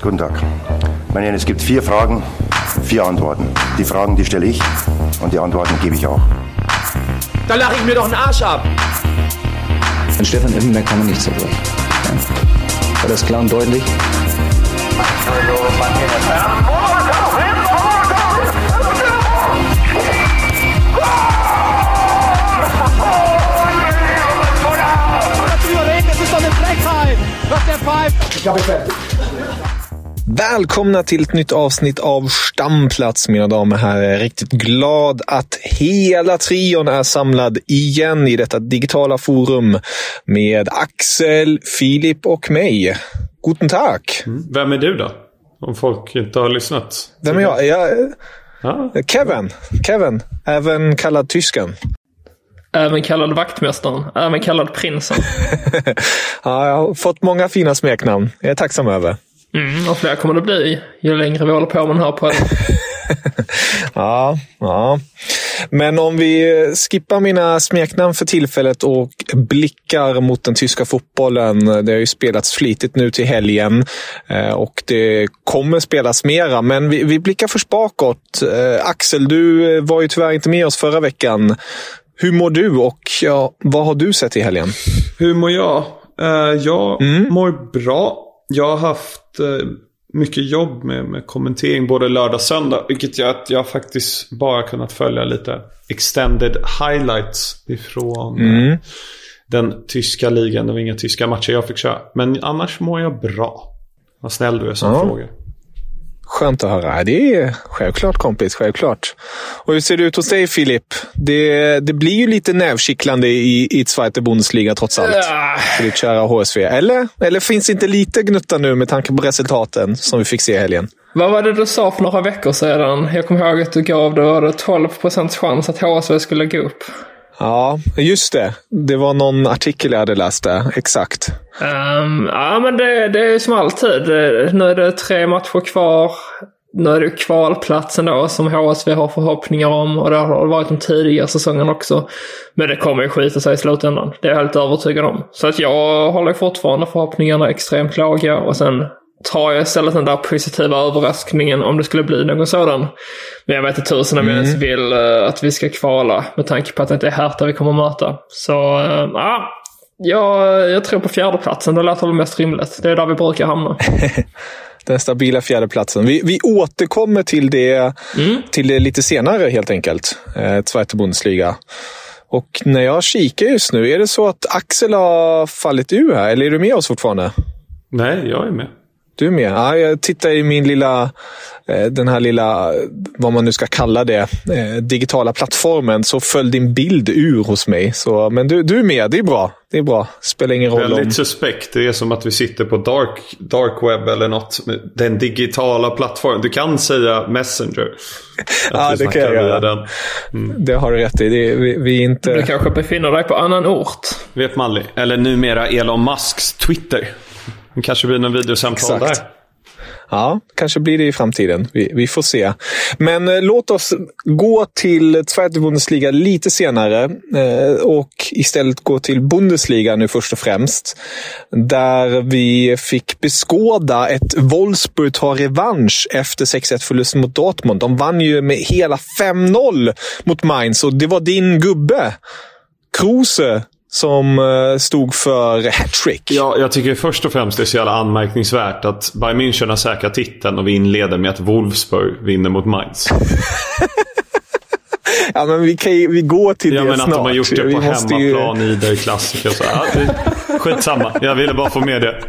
Guten Tag. Meine Herren, es gibt vier Fragen, vier Antworten. Die Fragen, die stelle ich und die Antworten gebe ich auch. Da lache ich mir doch einen Arsch ab. An Stefan Effenberg kann man nicht zerbrechen. Ja. War das klar und deutlich? Välkomna till ett nytt avsnitt av Stamplats, mina damer och herrar. Jag är riktigt glad att hela trion är samlad igen i detta digitala forum med Axel, Filip och mig. Guten Tag! Vem är du då? Om folk inte har lyssnat. Vem är jag? jag Ja. Kevin. Kevin, även kallad tysken. Även kallad vaktmästaren. Även kallad prinsen. ja, jag har fått många fina smeknamn. Jag är tacksam över. Mm, och fler kommer det bli ju längre vi håller på med den här podden. Ja, ja. Men om vi skippar mina smeknamn för tillfället och blickar mot den tyska fotbollen. Det har ju spelats flitigt nu till helgen eh, och det kommer spelas mera. Men vi, vi blickar först bakåt. Eh, Axel, du var ju tyvärr inte med oss förra veckan. Hur mår du och ja, vad har du sett i helgen? Hur mår jag? Eh, jag mår bra. Jag har haft eh, mycket jobb med, med kommentering både lördag och söndag. Vilket gör att jag faktiskt bara kunnat följa lite extended highlights ifrån eh, den tyska ligan. Det var inga tyska matcher jag fick köra. Men annars mår jag bra. Vad snäll du är som Ja. frågar. Skönt att höra. Det är självklart kompis, självklart. Och hur ser det ut hos dig Filip? Det, det blir ju lite nävkittlande i, i Zweite Bundesliga trots allt. Ah, För ditt kära HSV. Eller? Eller finns det inte lite gnutta nu med tanke på resultaten som vi fick se i helgen? vad var det du sa för några veckor sedan? Jag kommer ihåg att du gav det, var det 12 procents chans att HSV skulle gå upp. Ja, just det. Det var någon artikel jag hade läst där. Exakt. Um, ja, men det, det är ju som alltid. Nu är det tre matcher kvar. Nu är det kvalplatsen då som HSV har förhoppningar om och det har det varit de tidigare säsongen också. Men det kommer ju skita sig i slutändan. Det är jag helt övertygad om. Så att jag håller fortfarande förhoppningarna extremt låga och sen tar jag istället den där positiva överraskningen om det skulle bli någon sådan. Men jag vet inte tusen om jag ens vill eh, att vi ska kvala med tanke på att det inte är Hertha vi kommer att möta. Så eh, ja, jag, jag tror på fjärdeplatsen. Det låter väl mest rimligt. Det är där vi brukar hamna. Den stabila fjärdeplatsen. Vi, vi återkommer till det, till det lite senare helt enkelt. Eh, Zweite Bundesliga. Och när jag kikar just nu, är det så att Axel har fallit ur här? Eller är du med oss fortfarande? Nej, jag är med. Du är med? Ja, jag tittar i min lilla, eh, den här lilla, vad man nu ska kalla det, eh, digitala plattformen, så föll din bild ur hos mig. Så, men du, du är med, det är bra. Det är bra. Spelar ingen roll om... Väldigt suspekt. Det är som att vi sitter på dark, dark web eller något. Den digitala plattformen. Du kan säga Messenger. Att Ja, vi det kan jag göra. Den. Det har du rätt i. Det är, vi, vi är inte... Du kanske befinner dig på annan ort. Vet man aldrig. Eller numera Elon Musks Twitter. Det kanske blir någon videosamtal Exakt. där. Ja, kanske blir det i framtiden. Vi, vi får se. Men eh, låt oss gå till Zweite Bundesliga lite senare eh, och istället gå till Bundesliga nu först och främst. Där vi fick beskåda ett Wolfsburg ta revansch efter 6-1-förlusten mot Dortmund. De vann ju med hela 5-0 mot Mainz och det var din gubbe, Kruse, som eh, stod för hattrick. Ja, jag tycker först och främst det är så jävla anmärkningsvärt att Bayern München har säkrat titeln och vi inleder med att Wolfsburg vinner mot Mainz. ja, men vi, kan, ju- vi går till Ja, det men snart. att de har gjort det Vi på måste ju- hemmaplan i det klassiker så. Det, skitsamma. Jag ville bara få med det.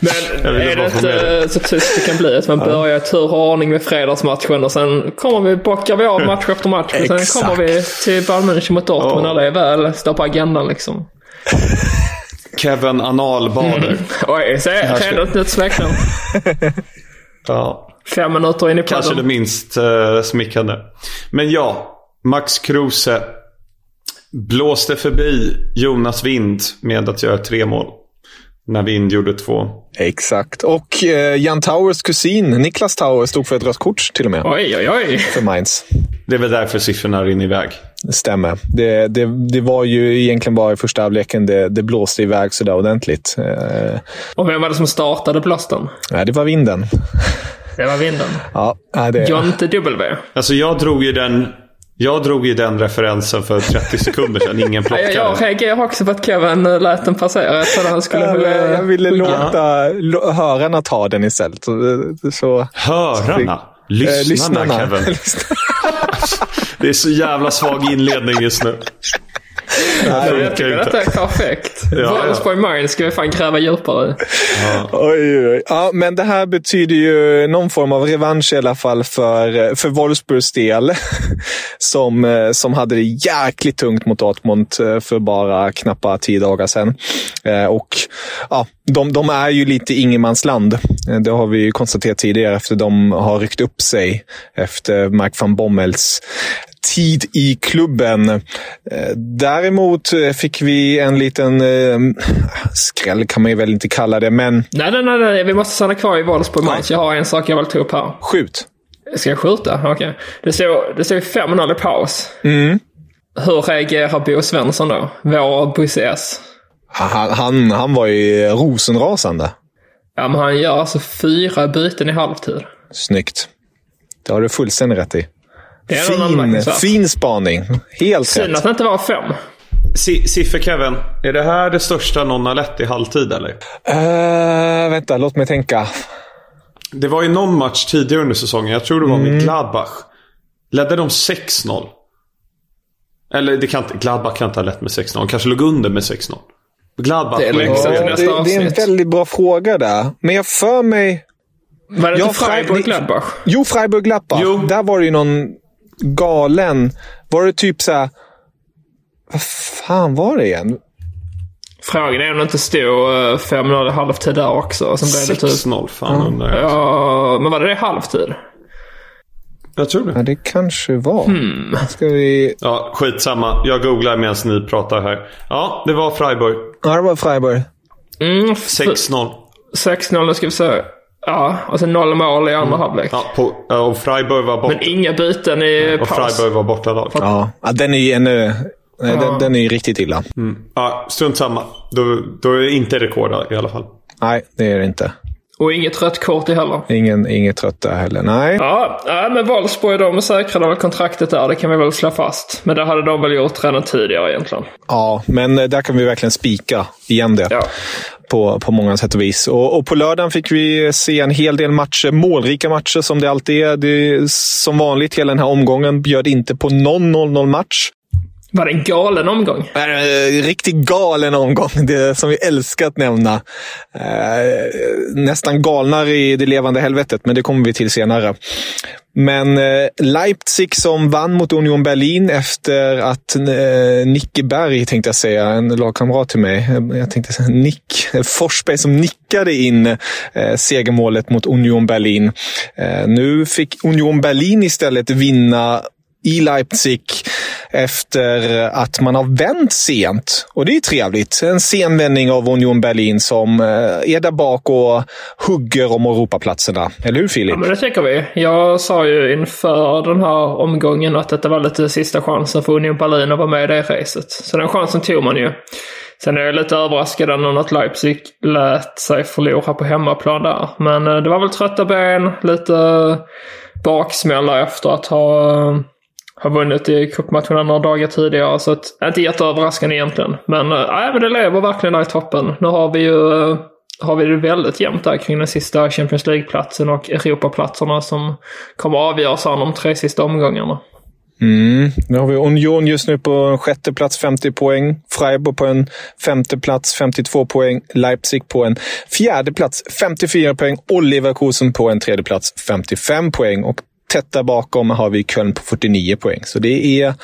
Men är det inte så tyst det kan bli? Att man börjar i tur och ordning med fredagsmatchen och sen kommer vi, bockar vi av match efter match. Och sen kommer vi till Bayern München mot Dortmund när det väl står på agendan liksom. Kevin Analbader. Oj, är här det ska- ändå ett nytt smeknamn. Ja. Fem minuter in i Kanske det podden. minst uh, smickrande. Men ja, Max Kruse blåste förbi Jonas Wind med att göra tre mål. När Wind gjorde två. Exakt. Och eh, Jan Towers kusin, Niklas Towers, stod för ett rött kort till och med. Oj, oj, oj. För Mainz. Det är väl därför siffrorna rinner iväg. Det stämmer. Det, det, det var ju egentligen bara i första halvleken det, det blåste iväg sådär ordentligt. Eh, Och vem var det som startade blåsten? nej, det var vinden. Det var vinden. Ja, det, Jonte W. Alltså jag drog ju den, jag drog ju den referensen för 30 sekunder sedan. Ingen Ja, plockade jag den. reagerar också på att Kevin eh, lät den passera. Jag trodde han skulle... jag, jag ville låta hörarna ta den istället. Så, så, Hörarna. Eh, Lyssnarna, lyssnarna. Kevin. Det är så jävla svag inledning just nu. Jag funkar tycker inte. detta är perfekt. ja. Wolfsburg Mainz ska vi fan gräva djupare i. Oj, oj, oj. Ja, men det här betyder ju någon form av revansch i alla fall för, för Wolfsburgs del. Som, eh, som hade det jäkligt tungt mot Dortmund eh, för bara knappa tio dagar sedan. Eh, Och ja, de, de är ju lite ingenmansland. Det har vi ju konstaterat tidigare efter de har ryckt upp sig efter Mark van Bommels tid i klubben. Däremot fick vi en liten skräll kan man ju väl inte kalla det, men Nej, nej, nej, nej. Vi måste stanna kvar i Wolfsburg Mainz. Jag har en sak jag vill ta upp här. skjut. Ska jag skjuta? Okej. Det står, det står 5-0 i paus. Mm. Hur reagerar Bo Svensson då? Vår Bosse S. Han, han, han var ju rosenrasande. Ja, men han gör alltså fyra byten i halvtid. Snyggt. Det har du fullständigt rätt i. Det är ändå Fin, fin spaning. Helt Synd rätt. att det inte var fem. Si- Siffer Kevin, är det här det största någon har lett i halvtid eller? Uh, vänta, låt mig tänka. Det var ju någon match tidigare under säsongen. Jag tror det var Mm. med Gladbach. Ledde de 6-0? Eller det kan inte, Gladbach kan inte ha lett med 6-0. De kanske låg under med 6-0. Gladbach Det är ju- till Ja, det, det är en väldigt bra fråga där. Men jag för mig... Var det Ja, inte Freiburg Fre- Gladbach? Jo, Freiburg Gladbach. Jo. Där var det ju någon galen... Var det typ så här... Vad fan var det igen? Frågan är om det inte stod eh, 5-0 i halvtid där också. Och Sen blev det typ... 6-0, fan undrar jag. Ja, men var det det halvtid? Jag tror Ja, det. det kanske var. Hmm. Ska vi... Ja, skitsamma. Jag googlar medan ni pratar här. Ja, det var Freiburg. Ja, det var Freiburg. Mm, 6-0. 6-0, nu ska vi se. Ja, och sen noll mål i andra halvlek. Ja, på, ja, och Freiburg var borta. Men inga byten i Och paus. Freiburg var bortalag. Ja, ja den är ju ännu... Nej, den, den är ju riktigt illa. Ja, strunt samma. Då, då är det inte rekord i alla fall. Nej, det är det inte. Och inget rött kort i heller. Ingen, inget trött där heller. Nej. Ja, ja men Wolfsburg de säkrade väl kontraktet där. Det kan vi väl slå fast. Men det hade de väl gjort redan tidigare egentligen. Ja, men eh, där kan vi verkligen spika igen det. Ja. På, på många sätt och vis. Och, och på lördagen fick vi se en hel del matcher. Målrika matcher som det alltid är. Det, är som vanligt, hela den här omgången bjöd inte på någon 0-0 match. Var det en galen omgång? En riktigt galen omgång, det som vi älskar att nämna. Eh, nästan galnare i det levande helvetet, men det kommer vi till senare. Men eh, Leipzig som vann mot Union Berlin efter att eh, Nicke Berg, tänkte jag säga, en lagkamrat till mig. Jag tänkte säga Nick Forsberg som nickade in segermålet mot Union Berlin. Nu fick Union Berlin istället vinna i Leipzig efter att man har vänt sent. Och det är trevligt. En sen vändning av Union Berlin som eh, är där bak och hugger om Europaplatserna. Eller hur Filip? Ja, men det tycker vi. Jag sa ju inför den här omgången att detta var lite sista chansen för Union Berlin att vara med i det racet. Så den chansen tog man ju. Sen är jag lite överraskad ändå att Leipzig lät sig förlora på hemmaplan där. Men eh, det var väl trötta ben, lite eh, baksmälla efter att ha, har vunnit i cupmatcherna några dagar tidigare. Så att, inte jätteöverraskande egentligen. Men, äh, men det lever verkligen där i toppen. Nu har vi ju eh, har vi det väldigt jämnt där kring den sista Champions League-platsen och Europaplatserna som kommer avgöras här de tre sista omgångarna. Mm. Nu har vi Union just nu på en sjätte plats, 50 poäng. Freiburg på en femte plats, 52 poäng. Leipzig på en fjärde plats, 54 poäng. Och Leverkusen på en tredje plats, 55 poäng. Och tätt där bakom har vi Köln på 49 poäng. Så det är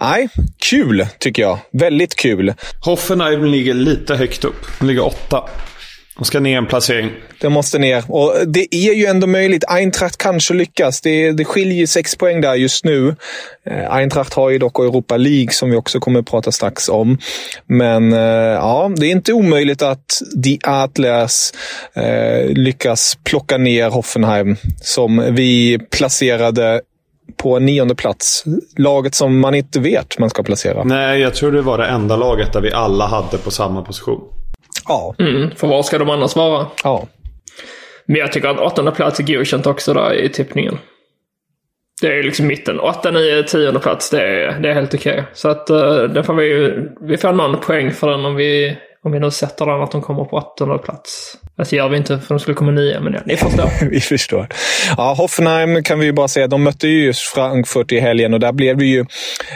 nej, kul, tycker jag. Väldigt kul. Hoffenheim ligger lite högt upp. De ligger åtta. De ska ner en placering. Det måste ner. Och det är ju ändå möjligt. Eintracht kanske lyckas. Det, det skiljer sex poäng där just nu. Eh, Eintracht har ju dock Europa League som vi också kommer att prata strax om. Men eh, ja, det är inte omöjligt att Die Adlers eh, lyckas plocka ner Hoffenheim som vi placerade på nionde plats. Laget som man inte vet man ska placera. Nej, jag tror det var det enda laget där vi alla hade på samma position. Ja. Mm, för var ska de annars vara? Ja. Men jag tycker att åttonde plats är godkänt också där i tippningen. Det är liksom mitten. Åtta, nio, tionde plats, det är, det är helt okej. Okay. Så att uh, får vi vi får någon poäng för den om vi, om vi nu sätter den att de kommer på åttonde plats. Alltså gör vi inte för de skulle komma nia, men ja, ni förstår. vi förstår. Ja, Hoffenheim kan vi ju bara säga, de mötte ju just Frankfurt i helgen och där blev det ju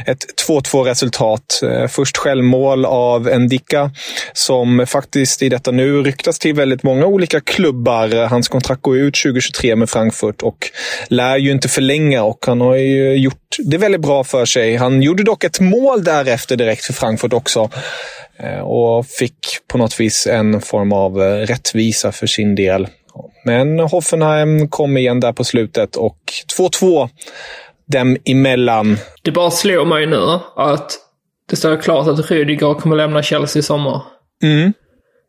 ett 2-2 resultat. Eh, först självmål av Endika som faktiskt i detta nu ryktas till väldigt många olika klubbar. Hans kontrakt går ut 2023 med Frankfurt och lär ju inte förlänga och han har ju gjort det väldigt bra för sig. Han gjorde dock ett mål därefter direkt för Frankfurt också. Eh, och fick på något vis en form av eh, rättvisa för sin del. Men Hoffenheim kom igen där på slutet och 2-2 dem emellan. Det bara slår mig nu att det står klart att Rüdiger kommer lämna Chelsea i sommar. Mm.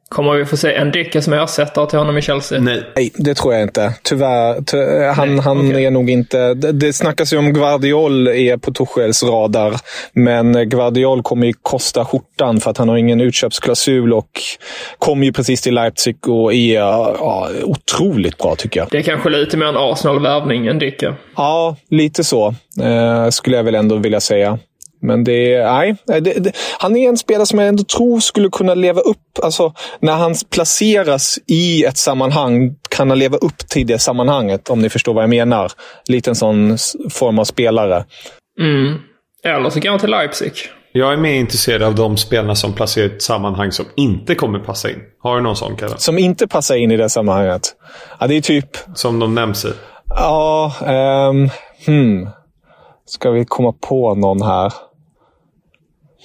Kommer vi få se en Dicke som ersättare till honom i Chelsea? Nej. Nej, det tror jag inte. Tyvärr. Ty han, Nej, han okay. är nog inte... Det, det snackas ju om Guardiol är på Tuchels radar. Men Guardiol kommer ju kosta skjortan för att han har ingen utköpsklausul och kommer ju precis till Leipzig och är ja, otroligt bra tycker jag. Det är kanske lite mer en Arsenal-värvning än Dicke. Ja, lite så eh, skulle jag väl ändå vilja säga. Men det, nej, det, det, han är en spelare som jag ändå tror skulle kunna leva upp. Alltså, när han placeras i ett sammanhang kan han leva upp till det sammanhanget, om ni förstår vad jag menar. Lite en sån form av spelare. Mm. Eller så går han till Leipzig. Jag är mer intresserad av de spelarna som placerar i ett sammanhang som inte kommer passa in. Har du någon sån, Kalle? Som inte passar in i det sammanhanget? Ja, det är typ... Som de nämns i? Ja, um, hmm. Ska vi komma på någon här?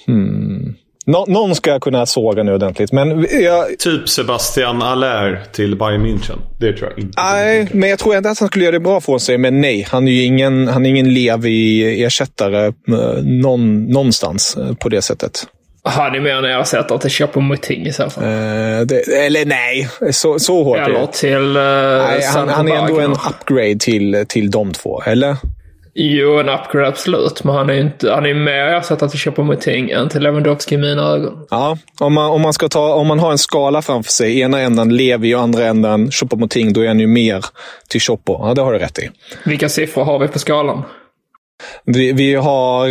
Hmm. Nå någon ska jag kunna såga nu ordentligt. Men jag... Typ Sebastian Aller till Bayern München. Det tror jag inte. Nej, men jag tror ändå att han skulle göra det bra för sig. Men nej, han är ju ingen, han är ingen Levi-ersättare någon, någonstans på det sättet. Han är mer en ersättare till Choupo-Moting i så fall. Uh, det, eller nej, så, så hårt Eller till uh, nej, han, han är ändå en upgrade till, till de två, eller? Jo, en upgrade absolut. Men han är inte, han är mer ersättare till Choupo-Moting än till Lewandowski i mina ögon. Ja, om man, om man, ska ta, om man har en skala framför sig. Ena ändan Levi och andra ändan Choupo-Moting. Då är han ju mer till Choupo. Ja, det har du rätt i. Vilka siffror har vi på skalan? Vi, vi, har,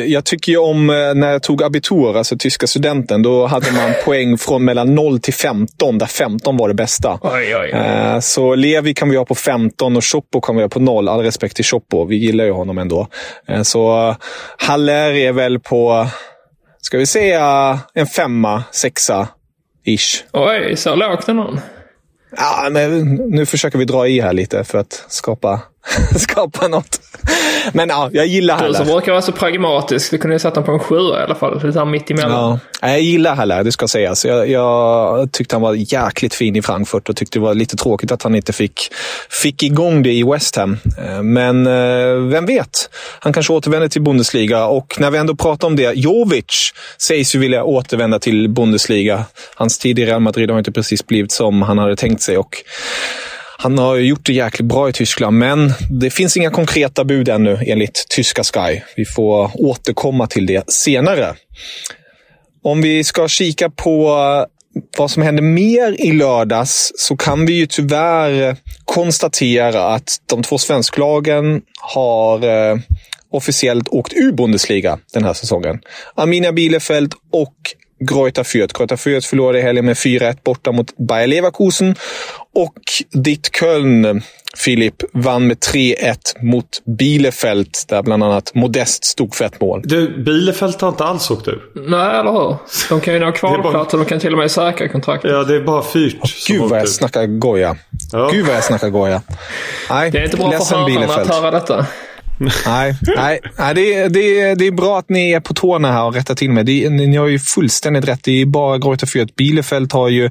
jag tycker ju om när jag tog abitur, alltså tyska studenten. Då hade man poäng från mellan 0 till 15, där 15 var det bästa. Oj, oj, oj. Så Levi kan vi ha på 15 och Choppo kan vi ha på 0. All respekt till Choppo. Vi gillar ju honom ändå. Så Haller är väl på, ska vi säga, en femma, sexa ish. Oj, så lågt någon. Ja, men nu försöker vi dra i här lite för att skapa, skapa något. Men ja, jag gillar Haller. Du som brukar vara så pragmatisk, du kunde ju sätta på en sjua i alla fall. Lite mitt emellan. Ja, jag gillar Haller, det ska sägas. Jag, jag tyckte han var jäkligt fin i Frankfurt och tyckte det var lite tråkigt att han inte fick, fick igång det i West Ham. Men vem vet? Han kanske återvänder till Bundesliga och när vi ändå pratar om det. Jovic sägs ju vilja återvända till Bundesliga. Hans tid i Real Madrid har inte precis blivit som han hade tänkt sig. Och han har gjort det jäkligt bra i Tyskland, men det finns inga konkreta bud ännu enligt tyska Sky. Vi får återkomma till det senare. Om vi ska kika på eh, vad som hände mer i lördags så kan vi ju tyvärr eh, konstatera att de två svensklagen har eh, officiellt åkt ur Bundesliga den här säsongen. Amina Bielefeld och Greuther Fürth. Greuther Fürth förlorade i helgen med 4-1 borta mot Bayer Leverkusen. Och ditt Köln, Filip, vann med 3-1 mot Bielefeld, där bland annat Modest stod för ett mål. Du, Bielefeld har inte alls åkt ur. Nej, eller hur? De kan ju nå kvalplats bara- och de kan till och med säkra kontraktet. Ja, det är bara Fyrt som Gud vad jag snackar goja. Ja. Gud vad jag snackar goja. Nej, Det är inte bra för hörarna att höra detta. Nej, nej, nej det, är- det, är- det är bra att ni är på tårna här och rättar till mig. Det, är- ni, har ju fullständigt rätt. Det är bara Greuther Fürth. Bielefeld har ju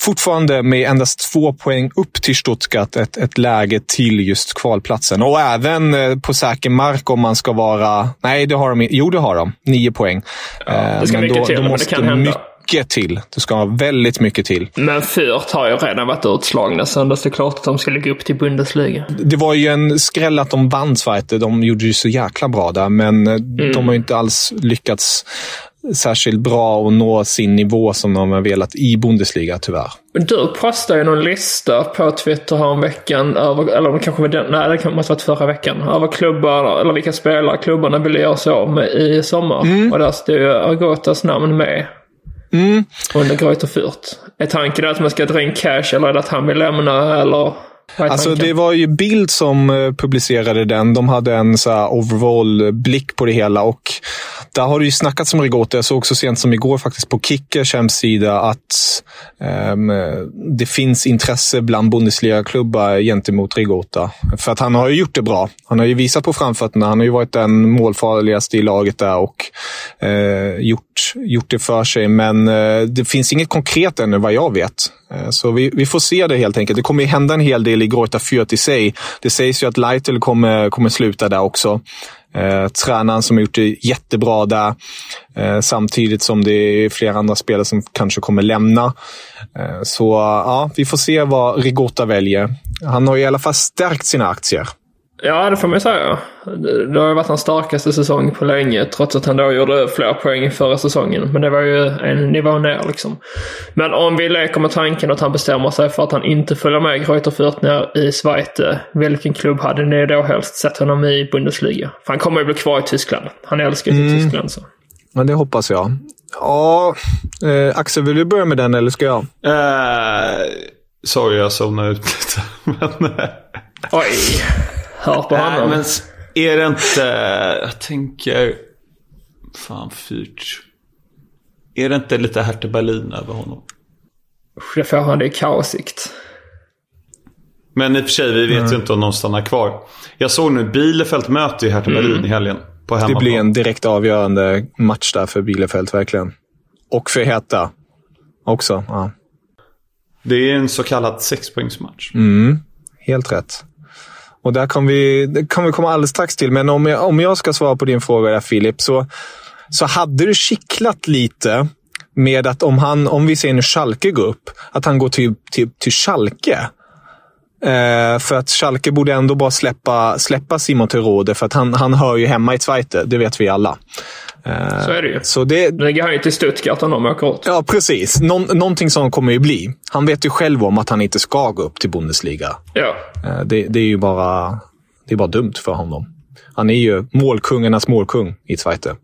fortfarande med endast två poäng upp till Stuttgart ett, ett läge till just kvalplatsen. Och även eh, på säker mark om man ska vara... Nej, det har de. Jo, det har de. Nio poäng. Eh, det ska men mycket då, till, då men det kan hända. Mycket till. Det ska ha väldigt mycket till. Men Fürth har ju redan varit utslagna sen. Det är klart att de ska ligga upp till Bundesliga. Det var ju en skräll att de vann Zweite. De gjorde ju så jäkla bra där, men eh, de har ju inte alls lyckats särskilt bra och nå sin nivå som de har velat i Bundesliga, tyvärr. Du postade ju någon lista på Twitter här om veckan över, eller kanske var den, nej det måste ha varit förra veckan, över klubbar, eller vilka spelare klubbarna ville göra sig av med i sommar. Och där stod ju Agotas namn med. Under Greuther Fürth. Är tanken att man ska dra in cash eller att han vill lämna eller? Alltså, det var ju Bild som eh, publicerade den. De hade en så här overall blick på det hela och där har det ju snackats om Rigota. Jag såg så sent som igår faktiskt på Kickers hemsida att um, det finns intresse bland Bundesliga-klubbar gentemot Rigota. För att han har ju gjort det bra. Han har ju visat på framfötterna. Han har ju varit den målfarligaste i laget där och uh, gjort, gjort det för sig. Men uh, det finns inget konkret ännu vad jag vet. Eh, så vi, vi får se det helt enkelt. Det kommer ju hända en hel del i Greuta Fürth i sig. Det sägs ju att Leitl kommer, kommer sluta där också. Eh, tränaren som har gjort det jättebra där. Eh, samtidigt som det är flera andra spelare som kanske kommer lämna. Eh, så ja, vi får se vad Rigota väljer. Han har i alla fall stärkt sina aktier. Ja, det får man ju säga. Det har ju varit hans starkaste säsong på länge, trots att han då gjorde fler poäng i förra säsongen. Men det var ju en nivå ner liksom. Men om vi leker med tanken att han bestämmer sig för att han inte följer med Greuther Fürth ner i Zweite. Vilken klubb hade ni då helst sett honom i Bundesliga? För han kommer ju bli kvar i Tyskland. Han älskar ju Tyskland så. Men det hoppas jag. Ja, eh, Axel, vill du börja med den eller ska jag? Eh, sorry, jag zonade ut lite. men, eh, Oj! Hör på nej, honom. men s- är det inte... Jag tänker... Fan, Fyrt. Är det inte lite Hertha Berlin över honom? Det får han det kaosigt. Men i och för sig, vi vet ju inte om de stannar kvar. Jag såg nu Bielefeld möter ju Hertha Berlin i helgen. På Det blir en direkt avgörande match där för Bielefeld, verkligen. Och för Heta också. Ja. Det är en så kallad sexpoängsmatch. Helt rätt. Och där kan vi, det kan vi komma alldeles strax till. Men om jag, om jag ska svara på din fråga där Filip, så, så hade det kittlat lite med att om, han, om vi säger nu Schalke går upp, att han går till, till, till Schalke. Eh, för att Schalke borde ändå bara släppa, släppa Simon Terode, för att han, han hör ju hemma i Zweite. Det vet vi alla. Så är det ju. Så det, Nu går ju till Stuttgart om de åker ut. Ja, precis. Någon, någonting som kommer ju bli. Han vet ju själv om att han inte ska gå upp till Bundesliga. Ja. Eh, Det, det är ju bara, det är bara dumt för honom. Han är ju målkungarnas målkung i Zweite.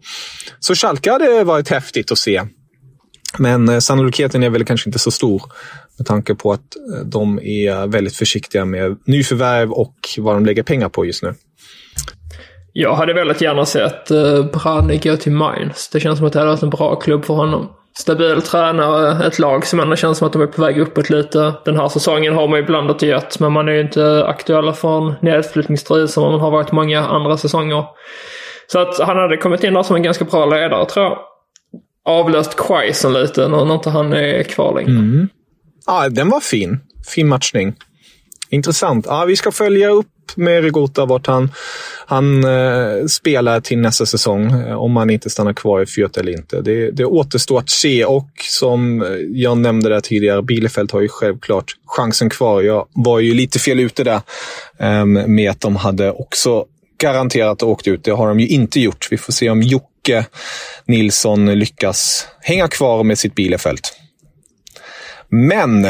Så Schalke hade varit häftigt att se. Men eh, sannolikheten är väl kanske inte så stor med tanke på att eh, de är väldigt försiktiga med nyförvärv och vad de lägger pengar på just nu. Jag hade väldigt gärna sett uh, eh, Branne gå till Mainz. Det känns som att det hade varit en bra klubb för honom. Stabil tränare, ett lag som ändå känns som att de är på väg uppåt lite. Den här säsongen har man ju blandat i ett, men man är ju inte aktuella för en nedflyttningsstrid som man har varit många andra säsonger. Så att han hade kommit in där som en ganska bra ledare, tror jag. Avlöst Quaison lite, när när inte han är kvar längre. Mm. Ja, den var fin. Fin matchning. Intressant. Ja, vi ska följa upp med Rigota vart han, han eh, spelar till nästa säsong. Eh, om han inte stannar kvar i Fürth eller inte. Det, det återstår att se och som eh, jag nämnde där tidigare, Bielefeld har ju självklart chansen kvar. Jag var ju lite fel ute där eh, med att de hade också garanterat åkt ut. Det har de ju inte gjort. Vi får se om Jocke Nilsson lyckas hänga kvar med sitt Bielefeld. Men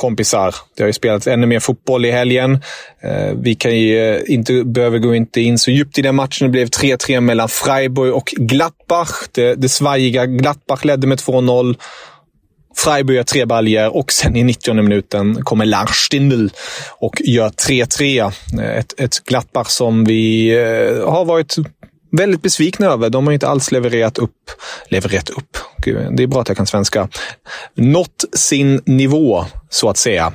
kompisar. Det har ju spelats ännu mer fotboll i helgen. Eh, vi kan ju eh, inte, behöver gå inte in så djupt i den matchen. Det blev 3-3 mellan Freiburg och Gladbach. Det, det svajiga Gladbach ledde med 2-0. Freiburg gör tre baljer och sen i 90 minuten kommer Lars Stindl och gör 3-3. Eh, ett, ett Gladbach som vi har varit väldigt besvikna över. De har inte alls levererat upp, levererat upp, Gud, det är bra att jag kan svenska, nått sin nivå så att säga.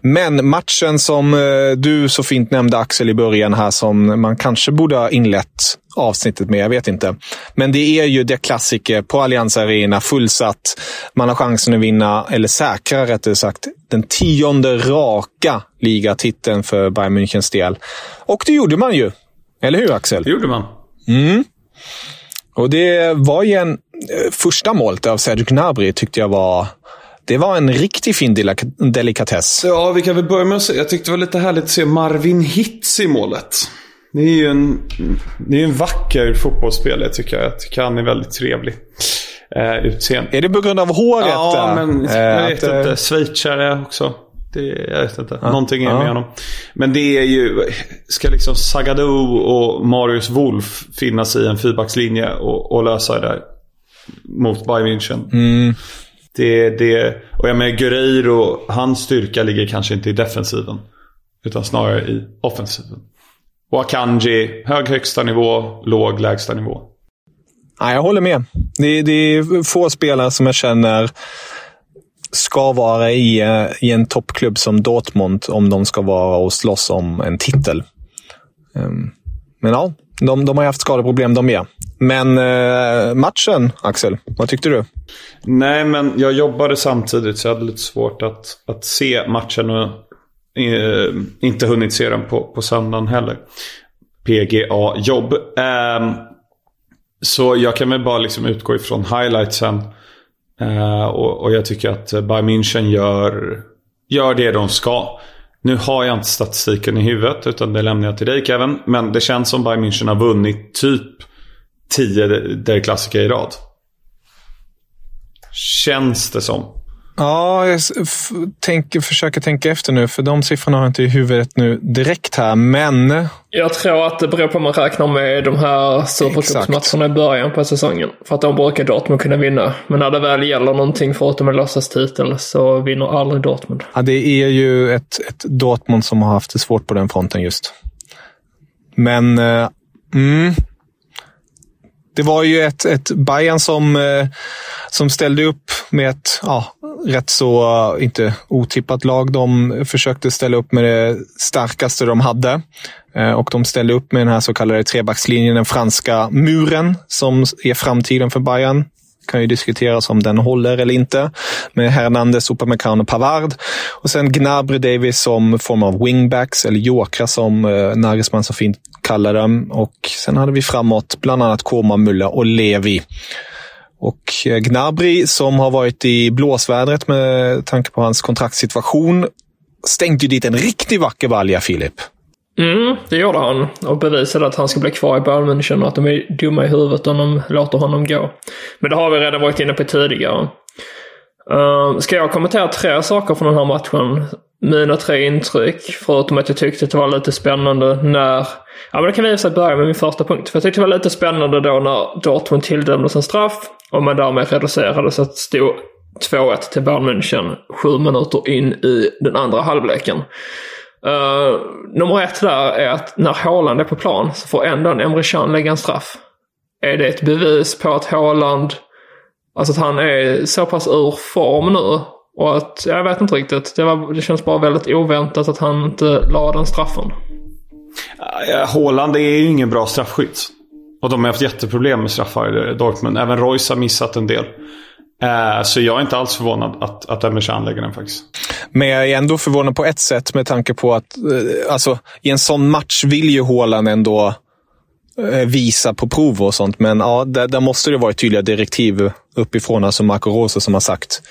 Men matchen som eh, du så fint nämnde Axel i början här som man kanske borde ha inlett avsnittet med, jag vet inte. Men det är ju det klassiker på Allianz Arena, fullsatt. Man har chansen att vinna, eller säkra rättare sagt, den tionde raka ligatiteln för Bayern Münchens del. Och det gjorde man ju. Eller hur Axel? Det gjorde man. Mm. Och det var ju en... Eh, första målet av Sergio Gnabry tyckte jag var... Det var en riktigt fin delikatess. Ja, vi kan väl börja med att säga. Jag tyckte det var lite härligt att se Marvin Hitz i målet. Det är ju en, det är en vacker fotbollsspelare tycker jag. Jag tycker han är väldigt trevlig. Eh, utseende. Är det på grund av håret? Ja, men jag vet att, inte. Schweizare också. Det, jag vet inte. Ja. Någonting är ja. med honom. Men det är ju... Ska liksom Sagadou och Marius Wolf finnas i en fyrbackslinje och, och lösa det där mot Bayern München. Mm. Det, det, och jag menar Guerreiro, hans styrka ligger kanske inte i defensiven. Utan snarare i offensiven. Och Akanji, hög högsta nivå, låg lägsta nivå. Ja, jag håller med. Det, det är få spelare som jag känner ska vara i, eh, i en toppklubb som Dortmund om de ska vara och slåss om en titel. Ehm, men ja, de, de har haft skadeproblem de med. Men eh, matchen, Axel, vad tyckte du? Nej, men jag jobbade samtidigt så jag hade lite svårt att, att se matchen och eh, inte hunnit se den på, på söndagen heller. PGA-jobb. Eh, så jag kan väl bara liksom utgå ifrån highlightsen. Uh, och, och, jag tycker att Bayern München gör, gör det de ska. Nu har jag inte statistiken i huvudet utan det lämnar jag till dig Kevin. Men det känns som Bayern München har vunnit typ 10 der klassiker i rad. Känns det som. Ja, jag tänker, försöker tänka efter nu, för de siffrorna har jag inte i huvudet nu direkt här, men... Jag tror att det beror på om man räknar med de här Supercupsmatcherna i början på säsongen. För att de brukar Dortmund kunna vinna. Men när det väl gäller någonting förutom en låtsastitel så vinner aldrig Dortmund. Ja, det är ju ett, ett Dortmund som har haft det svårt på den fronten just. Men... Uh, mm, det var ju ett, ett Bayern som, eh, som ställde upp med ett ja, rätt så, eh, inte otippat lag. De försökte ställa upp med det starkaste de hade. Eh, och de ställde upp med den här så kallade trebackslinjen, den franska muren, som är framtiden för Bayern kan ju diskuteras om den håller eller inte. Med Hernandez, Upamecano och Pavard. Och sen Gnabry Davis som form av wingbacks, eller jokrar som eh, Nagelsmann så fint kallar dem. Och sen hade vi framåt bland annat Koma, Mulla och Levi. Och eh, Gnabry som har varit i blåsvädret med tanke på hans kontraktssituation stängde ju dit en riktigt vacker balja, Filip. Mm, det gjorde han. Och bevisade att han ska bli kvar i Bayern München och att de är dumma i huvudet om de låter honom gå. Men det har vi redan varit inne på tidigare. Uh, ska jag kommentera tre saker från den här matchen? Mina tre intryck, förutom att jag tyckte att det var lite spännande när... Ja men det kan vi i sig börja med min första punkt. För jag tyckte det var lite spännande då när Dortmund tilldömdes en straff och man därmed reducerade så att det stod 2-1 till Bayern München sju minuter in i den andra halvleken. Uh, nummer ett där är att när Haaland är på plan så får ändå en Emre Can lägga en straff. Är det ett bevis på att Haaland, alltså att han är så pass ur form nu? Och att, jag vet inte riktigt. Det, var, det känns bara väldigt oväntat att han inte la den straffen. Haaland är ju ingen bra straffskytt. Och de har haft jätteproblem med straffar i Dortmund. Även Royce har missat en del. Uh, så jag är inte alls förvånad att, att Emre lägger den faktiskt. Men jag är ändå förvånad på ett sätt med tanke på att eh, alltså, i en sån match vill ju Haaland ändå eh, visa på prov och sånt. Men ja, där, där måste det vara tydliga direktiv uppifrån. Alltså Marco Rosa som har sagt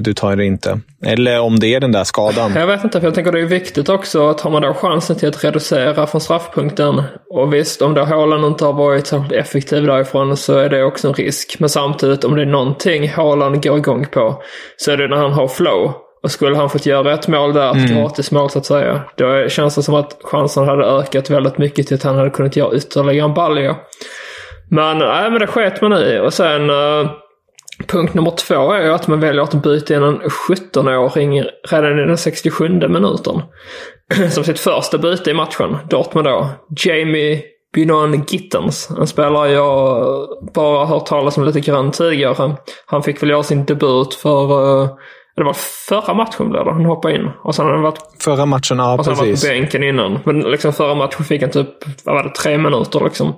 du tar det inte. Eller om det är den där skadan. Jag vet inte, för jag tänker det är viktigt också att har man då chansen till att reducera från straffpunkten. Och visst, om då Haaland inte har varit särskilt effektiv därifrån så är det också en risk. Men samtidigt, om det är någonting Haaland går igång på så är det när han har flow. Och skulle han fått göra ett mål där, ett gratismål så att säga, då känns det som att chansen hade ökat väldigt mycket till att han hade kunnat göra ytterligare en balja. Men, nej, men det sket man i. Och sen eh, punkt nummer två är att man väljer att byta in en 17-åring redan i den 67 minuten. Som sitt första byte i matchen. Dortmund då. Jamie Bynon Gittens. En spelare jag bara hört talas om lite grann tidigare. Han fick väl göra sin debut för, eh, det var förra matchen blev det, han hoppade in. Och sen har han varit Förra matchen, ja och sen han varit precis. på bänken innan. Men liksom förra matchen fick han typ, vad var det, tre minuter liksom.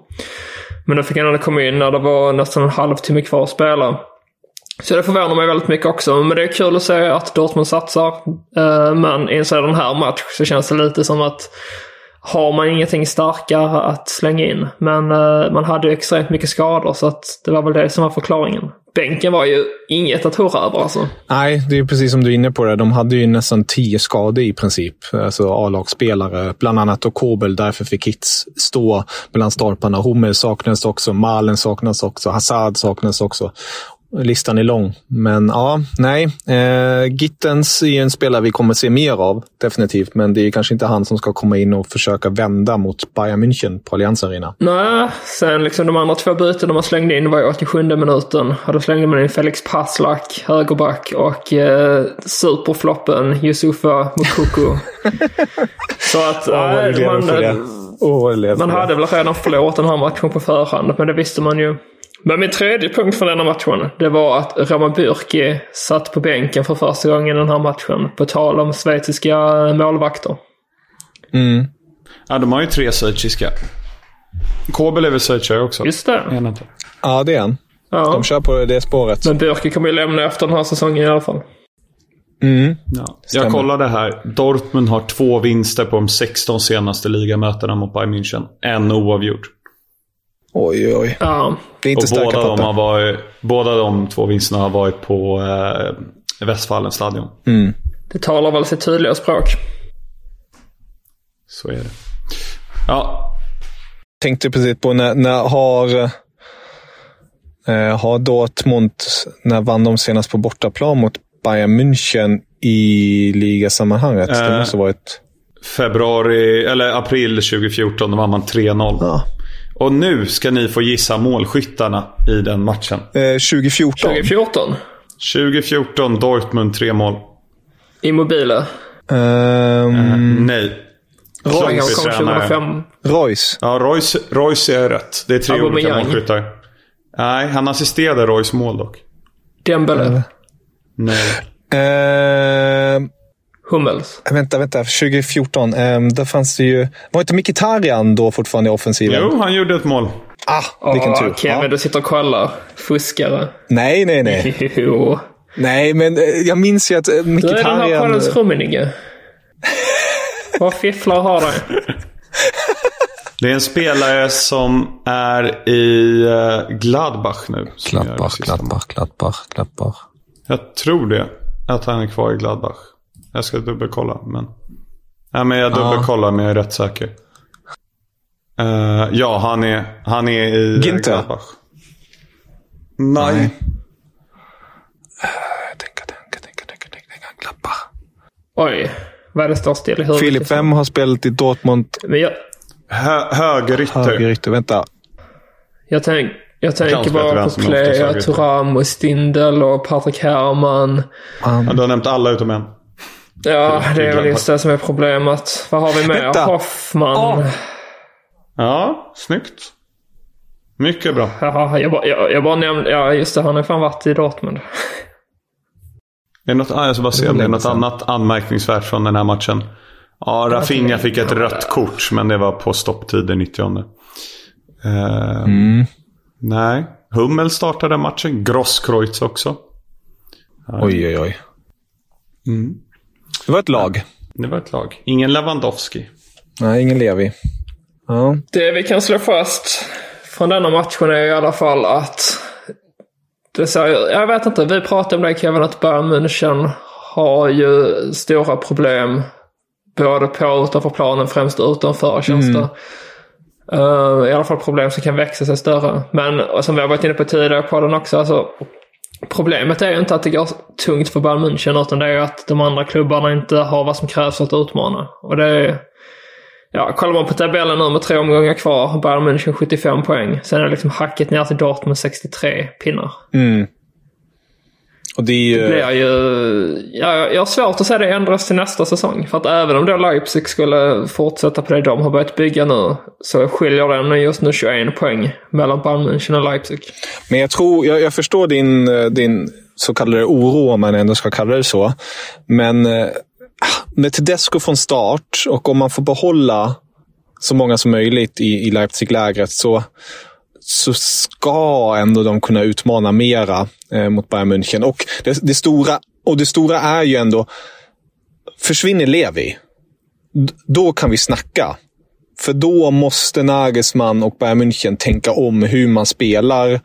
Men då fick han ändå komma in när det var nästan en halvtimme kvar att spela. Så det förvånar mig väldigt mycket också. Men det är kul att se att Dortmund satsar. Eh, men i en sådan här match så känns det lite som att har man ingenting starkare att slänga in. Men eh, man hade ju extremt mycket skador så att det var väl det som var förklaringen. Bänken var ju inget att hurra över alltså. Nej, det är precis som du är inne på. det. De hade ju nästan tio skador i princip. Alltså A-lagsspelare. Bland annat och Kobel. Därför fick Hits stå mellan stolparna. Hummel saknas också. Malen saknas också. Hazard saknas också. Listan är lång. Men ja, nej. Eh, Gittens är en spelare vi kommer se mer av. Definitivt. Men det är kanske inte han som ska komma in och försöka vända mot Bayern München på Allianz Arena. Nej, sen liksom de andra två bytena man slängde in var i 87 minuten. Och då slängde man in Felix Passlack, högerback, och eh, superfloppen Yusufa Mukoko. Så att lever man, man hade väl redan förlorat den här matchen på förhand, men det visste man ju. Men min tredje punkt för denna matchen, det var att Roman Bürki satt på bänken för första gången i den här matchen. På tal om schweiziska målvakter. Mm. Ja, de har ju tre schweiziska. Kobel är väl schweizare också? Just det. Inte? Ja, det är han. Ja. De kör på det spåret. Men Bürki kommer ju lämna efter den här säsongen i alla fall. Mm. Ja. Jag kollade här. Dortmund har två vinster på de 16 senaste ligamötena mot Bayern München. En oavgjord. Oj, oj. Ja, Det är inte Och starka båda de, papper. har varit, båda de två vinsterna har varit på eh, Westfallen stadion. Mm. det talar väl sitt tydliga språk. Så är det. Ja, tänkte precis på när, när har, eh, har Dortmund, när vann de senast på bortaplan mot Bayern München i ligasammanhanget? det Eh. måste varit... februari, eller april 2014, då vann man 3-0. Ja. Och nu ska ni få gissa målskyttarna i den matchen. Eh, 2014. 2014. 2014, Dortmund, tre mål. Immobile. Ehm, Nej. Han kom Klumpig tränare. 2005. Royce. Ja, Royce, Royce är rätt. Det är tre olika Aubameyang. målskyttar. Nej, han assisterade Royce mål dock. Dembele. Nej. Ehm, Hummels. vänta, vänta. 2014. Um, där fanns det ju... Var inte Mkhitaryan då fortfarande i offensiven? Jo, han gjorde ett mål. Ah, vilken Åh, tur. Kevin, Ja. du sitter och kollar. Fuskare. Nej, nej, nej. Jo. nej, men eh, jag minns ju att eh, Du är den här Mkhitaryan... poddens Rummenigge. Vad fifflar har du? Det är en spelare som är i eh, Gladbach nu. Gladbach, Gladbach, Gladbach, Gladbach. Jag tror det. Att han är kvar i Gladbach. Jag ska dubbelkolla. Men... Ja, men jag dubbelkollar men jag är rätt säker. Eh, ja, han är, han är i Ginter? Gladbach. Nej. Nej. Tänka, tänka, tänka, tänka, tänka. Gladbach. Oj. Vad är det står still i huvudet? Filip M har spelat i Dortmund. Men jag, Hö, högerytter. Högerytter. Vänta. jag, tänk, jag tänker bara på Plea. Thuram och Stindel och Patrik Herrmann. Ja, du har nämnt alla utom en. Ja, det är väl just det som är problemet. Vad har vi mer? Vänta. Hoffman. Ja. Ja, snyggt. Mycket bra. Jaha, jag bara, jag, jag bara nämnde... Ja, just det. Han har fan varit i Dortmund. Är något, ah, jag ska bara se om det är något sedan. annat anmärkningsvärt från den här matchen. Ja, Rafinha fick ett rött kort, men det var på stopptid i 90 eh, Nej. Hummel startade matchen. Grosskreutz också. Oj, oj, oj. Mm. Det var ett lag. Det var ett lag. Ingen Lewandowski. Nej, ingen Levi. Ja. Det vi kan slå fast från denna matchen är i alla fall att... Det ser, jag vet inte, vi pratade om det Kevin, att Bayern München har ju stora problem. Både på och utanför planen, främst utanför känns det. Eh, I alla fall problem som kan växa sig större. Men som vi har varit inne på tidigare på den också, alltså problemet är ju inte att det går tungt för Bayern München utan det är ju att de andra klubbarna inte har vad som krävs för att utmana. Och det är... Ja, kollar man på tabellen nu med tre omgångar kvar, Bayern München 75 poäng. Sen är det liksom hacket ner till Dortmund 63 pinnar. Mm. Och det är ju... Det blir ju... Ja, jag har svårt att se det ändras till nästa säsong. För att även om då Leipzig skulle fortsätta på det de har börjat bygga nu så skiljer det just nu 21 poäng mellan Bayern München och Leipzig. Men jag tror, jag, jag förstår din, din så kallade oro, om man ändå ska kalla det så. Men eh, med Tedesco från start och om man får behålla så många som möjligt i, i Leipzig-lägret så, så ska ändå de kunna utmana mera eh, mot Bayern München. Och det, det, stora, och det stora är ju ändå, försvinner Levi, då kan vi snacka. För då måste Nagelsmann och Bayern München tänka om hur man spelar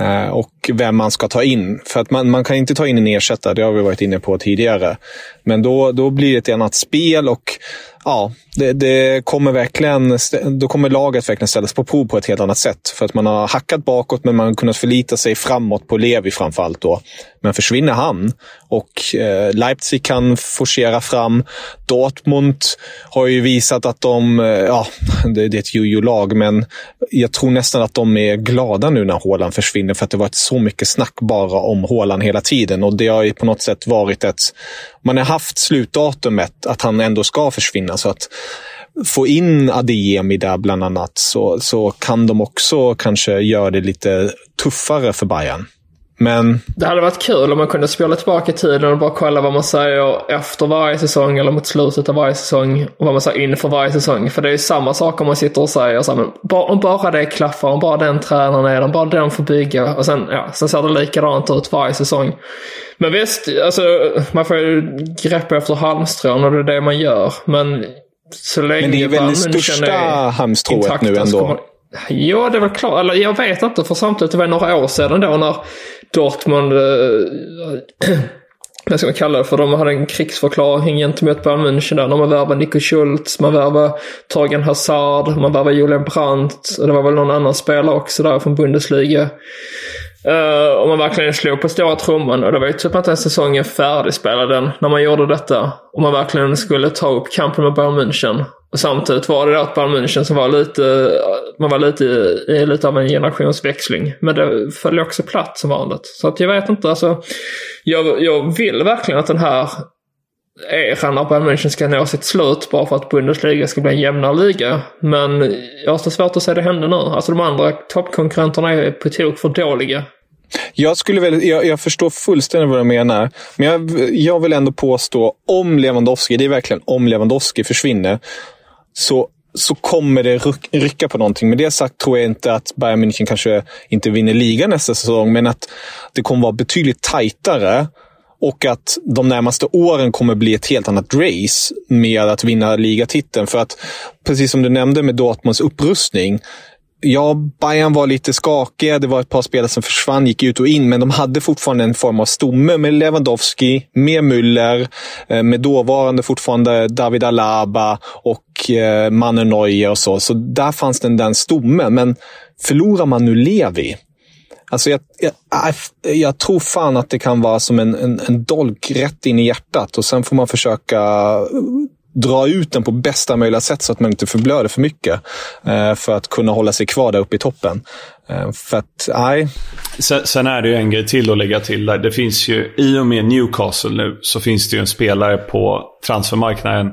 Eh, och vem man ska ta in. För att man, man kan inte ta in en ersättare, det har vi varit inne på tidigare. Men då, då blir det ett annat spel och ja, det, det, kommer verkligen, då kommer laget verkligen ställas på prov på ett helt annat sätt. För att man har hackat bakåt, men man har kunnat förlita sig framåt på Levi framförallt. Då. Men försvinner han och eh, Leipzig kan forcera fram. Dortmund har ju visat att de, eh, ja, det, det är ett jojo-lag, men jag tror nästan att de är glada nu när Haaland försvinner. För att det varit så mycket snack bara om Håland hela tiden. Och det har ju på något sätt varit ett man har haft slutdatumet att han ändå ska försvinna. Så att få in Adeyemi där bland annat så, så kan de också kanske göra det lite tuffare för Bayern. Men... Det hade varit kul om man kunde spola tillbaka tiden och bara kolla vad man säger efter varje säsong eller mot slutet av varje säsong. Och vad man säger inför varje säsong. För det är ju samma sak om man sitter och säger så här, men bara, om bara det klaffar, om bara den tränaren är om bara den får bygga. Och sen, ja, sen ser det likadant ut varje säsong. Men visst, alltså, man får ju greppa efter halmstrån och det är det man gör. Men så länge Men det är väl det största halmstrået nu ändå? Ja, det är väl klart. Eller jag vet inte, för samtidigt det var några år sedan då när Dortmund, eh, vad ska man kalla det för, de hade en krigsförklaring gentemot Bayern München där. man värvade Nico Schultz, man värvade Torgen Hazard, man värvade Julian Brandt och det var väl någon annan spelare också där från Bundesliga. Uh, och man verkligen slog på stora trumman och det var ju typ inte ens säsongen färdigspelad den när man gjorde detta. Och man verkligen skulle ta upp kampen med Bayern München. Och samtidigt var det då att Bayern München som var lite, man var lite i lite av en generationsväxling. Men det föll också platt som vanligt. Så att jag vet inte, alltså. Jag, jag vill verkligen att den här eran av Bayern München ska nå sitt slut bara för att Bundesliga ska bli en jämnare liga. Men jag har så svårt att se det hända nu. Alltså de andra toppkonkurrenterna är på tok för dåliga. Jag, skulle väl, jag, jag, förstår fullständigt vad du menar. Men jag, jag vill ändå påstå, om Lewandowski, det är verkligen om Lewandowski försvinner, så så kommer det rycka på någonting. Med det sagt tror jag inte att Bayern München kanske inte vinner ligan nästa säsong, men att det kommer vara betydligt tajtare och att de närmaste åren kommer bli ett helt annat race med att vinna ligatiteln. För att, precis som du nämnde med Dortmunds upprustning, Ja, Bayern var lite skakiga. Det var ett par spelare som försvann, gick ut och in, men de hade fortfarande en form av stomme med Lewandowski, med Müller, eh, med dåvarande fortfarande David Alaba och eh, Manu Neuer och så. Så där fanns den, den stommen. Men förlorar man nu Levi, Alltså jag, jag, äh, jag, tror fan att det kan vara som en, en, en dolk rätt in i hjärtat och sen får man försöka dra ut den på bästa möjliga sätt så att man inte förblöder för mycket. Eh, för att kunna hålla sig kvar där uppe i toppen. Eh, för att, nej. Sen, sen, är det ju en grej till att lägga till där. Det finns ju, i och med Newcastle nu, så finns det ju en spelare på transfermarknaden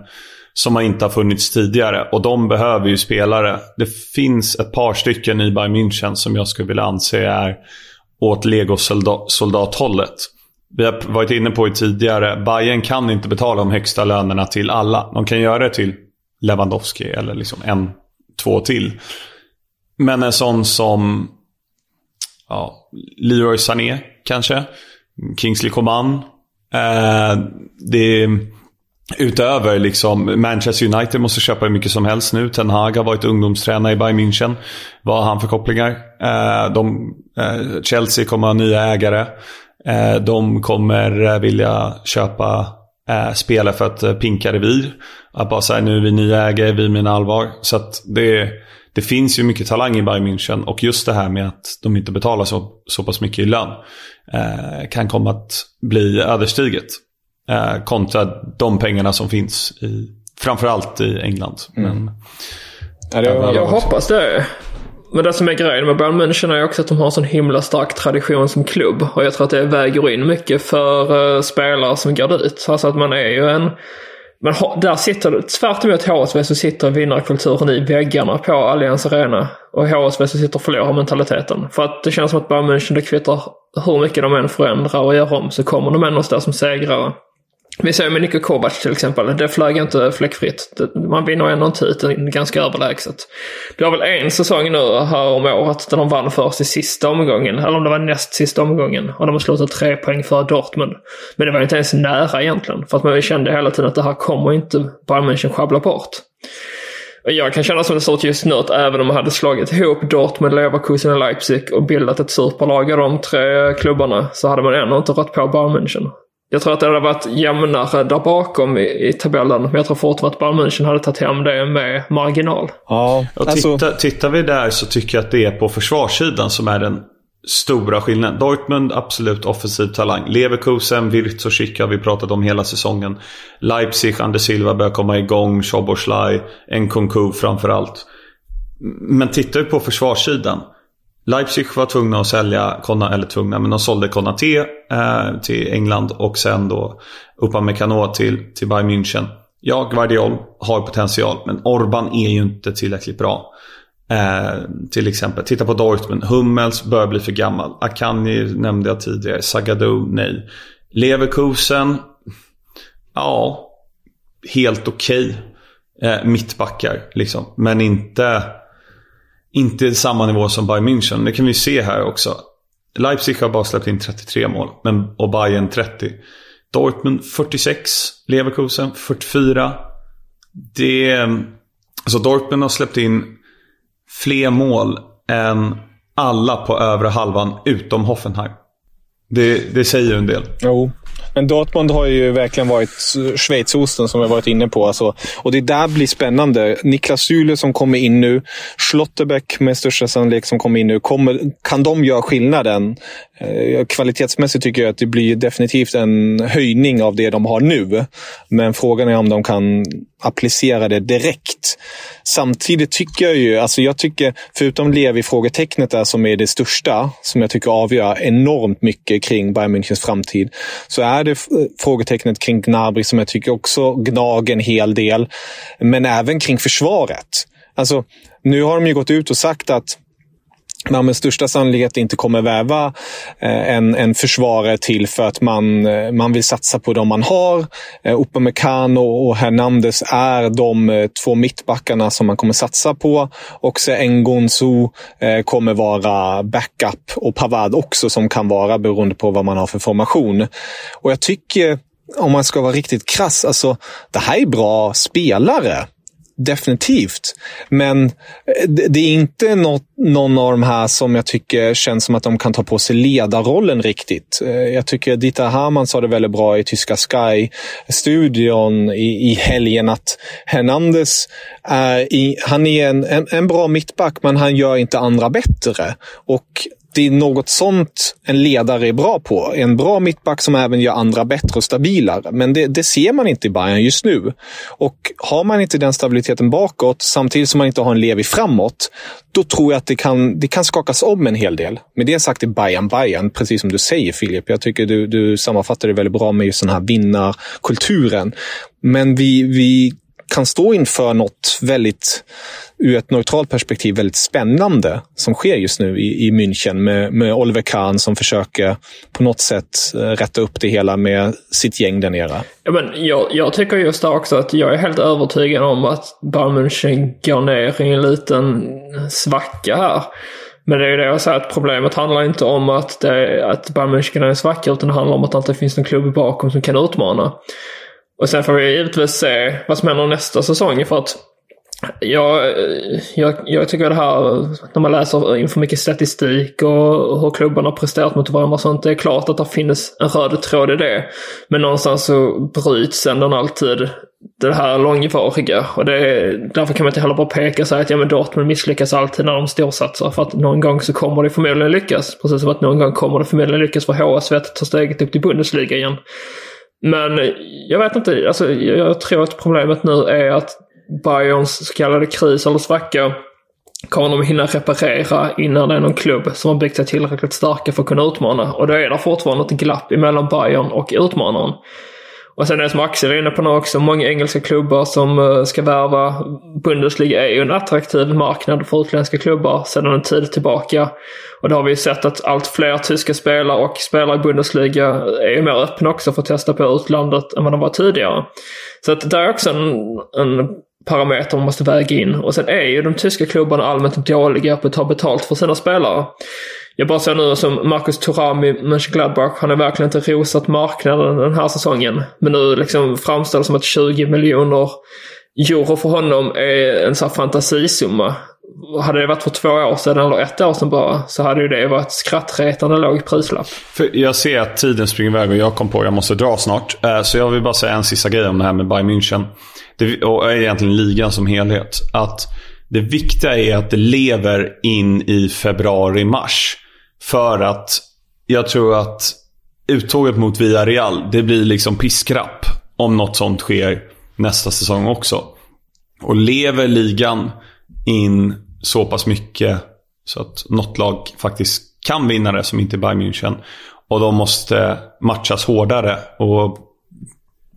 som har inte har funnits tidigare. Och de behöver ju spelare. Det finns ett par stycken i Bayern München som jag skulle vilja anse är åt legosoldathållet. Vi har varit inne på det tidigare. Bayern kan inte betala de högsta lönerna till alla. De kan göra det till Lewandowski eller liksom en, två till. Men en sån som ja, Leroy Sané kanske. Kingsley Coman. Eh, det Utöver liksom Manchester United måste köpa hur mycket som helst nu. Ten Hag har varit ungdomstränare i Bayern München. Vad har han för kopplingar? Eh, de, eh, Chelsea kommer ha nya ägare. Eh, de kommer vilja köpa spelare för att pinka revir. Att bara säga nu är vi nya ägare, vi menar allvar. Så att det, det finns ju mycket talang i Bayern München och just det här med att de inte betalar så, så pass mycket i lön eh, kan komma att bli ödesdigert. Eh, kontra de pengarna som finns i, framförallt i England. Mm. Men, ja, det, jag hoppas det. Men det som är grejen med Bayern München är också att de har en sån himla stark tradition som klubb. Och jag tror att det väger in mycket för uh, spelare som går dit. Alltså att man är ju en... Men där sitter, tvärt emot HSV så sitter vinnarkulturen i väggarna på Allianz Arena. Och HSV så sitter förlorarmentaliteten. För att det känns som att Bayern München, det kvittar hur mycket de än förändrar och gör om, så kommer de ändå stå som segrare. Vi ser med Niko Kovac till exempel. Det flög inte fläckfritt. Man vinner ändå en titel ganska överlägset. Det var väl en säsong nu här om året där de vann först i sista omgången. Eller om det var näst sista omgången. Och de har slutat tre poäng före Dortmund. Men det var inte ens nära egentligen. För att man kände hela tiden att det här kommer inte Bayern München sjabbla bort. Jag kan känna som det ser ut just nu att även om man hade slagit ihop Dortmund, Leverkusen och Leipzig och bildat ett superlag av de tre klubbarna så hade man ändå inte rått på Bayern München. Jag tror att det hade varit jämnare där bakom i, i tabellen. Men jag tror fortfarande att Bayern München hade tagit hem det med marginal. Ja, alltså... titta, tittar vi där så tycker jag att det är på försvarssidan som är den stora skillnaden. Dortmund, absolut offensiv talang. Leverkusen, Wirtz och Schick har vi pratat om hela säsongen. Leipzig, Anders Silva börjar komma igång. Soboslaj, Nkunku framförallt. Men tittar vi på försvarssidan. Leipzig var tvungna att sälja, Konna, eller tvungna, men de sålde Konaté eh, till England och sen då Upamecano till, till Bayern München. Ja, Guardiol har potential, men Orban är ju inte tillräckligt bra. Eh, till exempel, titta på Dortmund. Hummels börjar bli för gammal. Akanji nämnde jag tidigare. Sagadou, nej. Leverkusen, ja, helt okej. Okay. Eh, mittbackar, liksom. Men inte inte samma nivå som Bayern München. Det kan vi se här också. Leipzig har bara släppt in 33 mål men, och Bayern 30. Dortmund 46, Leverkusen 44. Det, ehm, alltså Dortmund har släppt in fler mål än alla på övre halvan utom Hoffenheim. Det, det säger en del. Jo. Men Dortmund har ju verkligen varit schweizosten som vi varit inne på. Alltså. Och det där blir spännande. Niklas Süle som kommer in nu. Schlotterbeck med största sannolikhet som kommer in nu. Kommer, kan de göra skillnaden? Eh, kvalitetsmässigt tycker jag att det blir definitivt en höjning av det de har nu. Men frågan är om de kan applicera det direkt. Samtidigt tycker jag ju, alltså jag tycker, förutom Levi-frågetecknet där som är det största, som jag tycker avgör enormt mycket kring Bayern Münchens framtid, så är det frågetecknet kring Gnabry som jag tycker också gnager en hel del. Men även kring försvaret. Alltså, nu har de ju gått ut och sagt att man med största sannolikhet inte kommer väva eh, en, en försvarare till för att man, eh, man vill satsa på de man har. Eh, Upamecano och Hernandez är de två mittbackarna som man kommer satsa på. Och Ngonsu kommer vara backup och Pavad också som kan vara beroende på vad man har för formation. Och jag tycker, om man ska vara riktigt krass, alltså det här är bra spelare. Definitivt. Men eh, det är inte något, någon av de här som jag tycker känns som att de kan ta på sig ledarrollen riktigt. Eh, jag tycker Dieter Hamann sa det väldigt bra i tyska Sky-studion i, i helgen att Hernandez är, i, han är en, en, en bra mittback, men han gör inte andra bättre. Och det är något sånt en ledare är bra på. En bra mittback som även gör andra bättre och stabilare. Men det, det, ser man inte i Bayern just nu. Och har man inte den stabiliteten bakåt, samtidigt som man inte har en Levi framåt, då tror jag att det kan, det kan skakas om en hel del. Med det sagt är Bayern Bayern, precis som du säger Filip. Jag tycker du, du sammanfattar det väldigt bra med just den här vinnarkulturen. Men vi, vi kan stå inför något väldigt, ur ett neutralt perspektiv, väldigt spännande som sker just nu i, i München med, med Oliver Kahn som försöker på något sätt eh, rätta upp det hela med sitt gäng där nere. Ja, men jag, jag tycker just det också att jag är helt övertygad om att Bayern München går ner i en liten svacka här. Men det är ju det jag säger att problemet handlar inte om att, det, att Bayern München är en svacka utan det handlar om att det inte finns någon klubb bakom som kan utmana. Och sen får vi givetvis se vad som händer nästa säsong. För att jag, jag, jag tycker det här, när man läser inför mycket statistik och hur klubbarna har presterat mot varandra och sånt. Det är klart att det finns en röd tråd i det. Men någonstans så bryts ändå alltid det här långvariga. Och det är, därför kan man inte heller bara peka och säga att ja, men Dortmund misslyckas alltid när de storsatsar. För att någon gång så kommer det förmodligen lyckas. Precis som att någon gång kommer det förmodligen lyckas för HSV att ta steget upp till Bundesliga igen. Men jag vet inte, alltså, jag tror att problemet nu är att Bayerns så kallade kris eller svacka kommer de hinna reparera innan det är någon klubb som har byggt sig tillräckligt starka för att kunna utmana. Och då är det fortfarande ett glapp emellan Bayern och utmanaren. Och sen är det som Axel är inne på nu också, många engelska klubbar som eh, ska värva. Bundesliga är ju en attraktiv marknad för utländska klubbar sedan en tid tillbaka. Och det har vi sett att allt fler tyska spelare och spelare i Bundesliga är ju mer öppna också för att testa på utlandet än vad de var tidigare. Så att det är också en, en parametrar man måste väga in. Och sen är ju de tyska klubbarna allmänt dåliga på att ta betalt för sina spelare. Jag bara ser nu som Marcus Thuram i Mönchengladbach, han har verkligen inte rosat marknaden den här säsongen. Men nu liksom framställs som att 20 miljoner euro för honom är en sån här fantasisumma. Hade det varit för två år sedan eller ett år sedan bara så hade ju det varit skrattretande låg prislapp. För jag ser att tiden springer iväg och jag kom på att jag måste dra snart. Eh, så jag vill bara säga en sista grej om det här med Bayern München. Det, och egentligen ligan som helhet. Att det viktiga är att det lever in i februari-mars. För att jag tror att uttåget mot Villarreal, det blir liksom piskrapp om något sånt sker nästa säsong också. Och lever ligan in så pass mycket så att något lag faktiskt kan vinna det som inte är Bayern München. Och de måste matchas hårdare och,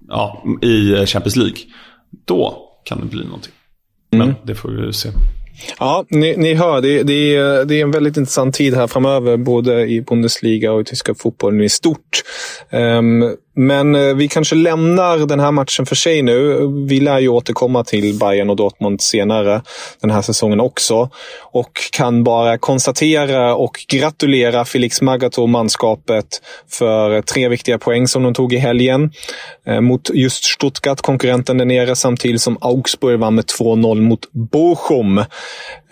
ja, i Champions League. Då kan det bli någonting. Men mm. det får vi se. Ja, ni, ni hör, det, det, är, det är en väldigt intressant tid här framöver, både i Bundesliga och i tyska fotbollen i stort. Um, men eh, vi kanske lämnar den här matchen för sig nu. Vi lär ju återkomma till Bayern och Dortmund senare den här säsongen också. Och kan bara konstatera och gratulera Felix Magath och manskapet för tre viktiga poäng som de tog i helgen. Eh, mot just Stuttgart, konkurrenten där nere, samtidigt som Augsburg vann med 2-0 mot Bochum.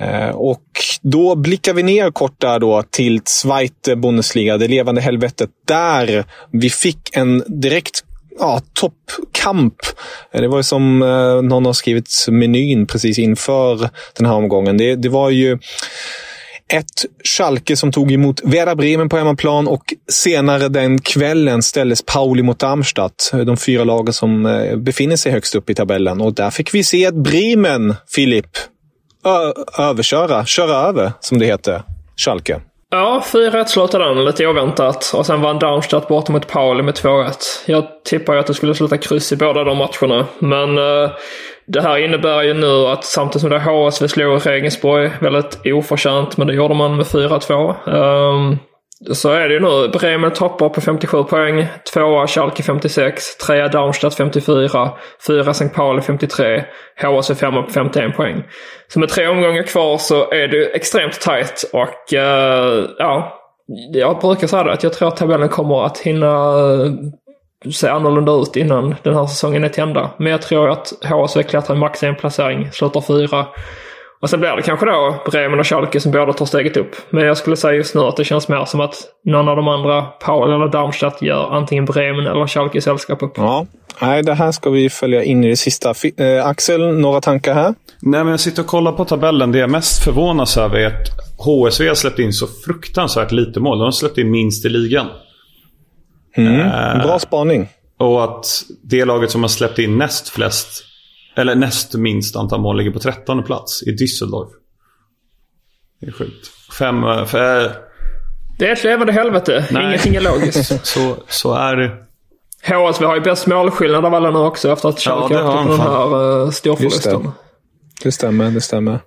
Eh, och då blickar vi ner kort där då till Zweite Bundesliga, det levande helvetet. Där vi fick en direkt ja, toppkamp. Eh, det var ju som eh, någon har skrivit menyn precis inför den här omgången. Det, det var ju ett Schalke som tog emot Werder Bremen på hemmaplan och senare den kvällen ställdes Pauli mot Darmstadt. De fyra lagen som befinner sig högst upp i tabellen. Och där fick vi se ett Bremen, Filip, överköra, köra över, som det heter, Schalke. Ja, 4-1 slutade den lite oväntat. Och sen vann Darmstadt borta mot Pauli med 2-1. Jag tippar ju att det skulle sluta kryss i båda de matcherna. Men uh, det här innebär ju nu att samtidigt som det HSV slog Regensburg väldigt oförtjänt, men det gjorde man med 4-2. Um, så är det ju nu. Bremen toppar på 57 poäng. Tvåa Schalke 56. Trea Darmstadt 54. Fyra St. Pauli 53. HSV 5 på 51 poäng. Så med tre omgångar kvar så är det extremt tajt och uh, ja. Jag brukar säga det att jag tror att tabellen kommer att hinna eh, se annorlunda ut innan den här säsongen är till ända. Men jag tror att HSV klättrar max en placering, slutar fyra. Och sen blir det kanske då Bremen och Schalke som båda tar steget upp. Men jag skulle säga just nu att det känns mer som att någon av de andra, Paul eller Darmstadt, gör antingen Bremen eller Schalke sällskap upp. Ja, nej, det här ska vi följa in i det sista. Äh, Axel, några tankar här? Nej, men jag sitter och kollar på tabellen. Det jag mest förvånas över är att HSV har släppt in så fruktansvärt lite mål. De har släppt in minst i ligan. Mm, äh, bra spaning. Och att det laget som har släppt in näst flest eller näst minst antal mål ligger på trettonde plats i Düsseldorf. Det är sjukt. Fem... Eh, för, eh, det är ett levande helvete. Nej. Ingenting är logiskt. så, så är det. HSV har ju bäst målskillnad av alla nu också efter att Schalke ja, åkte på den här uh, storförlusten. Det. det stämmer, det stämmer. Uh,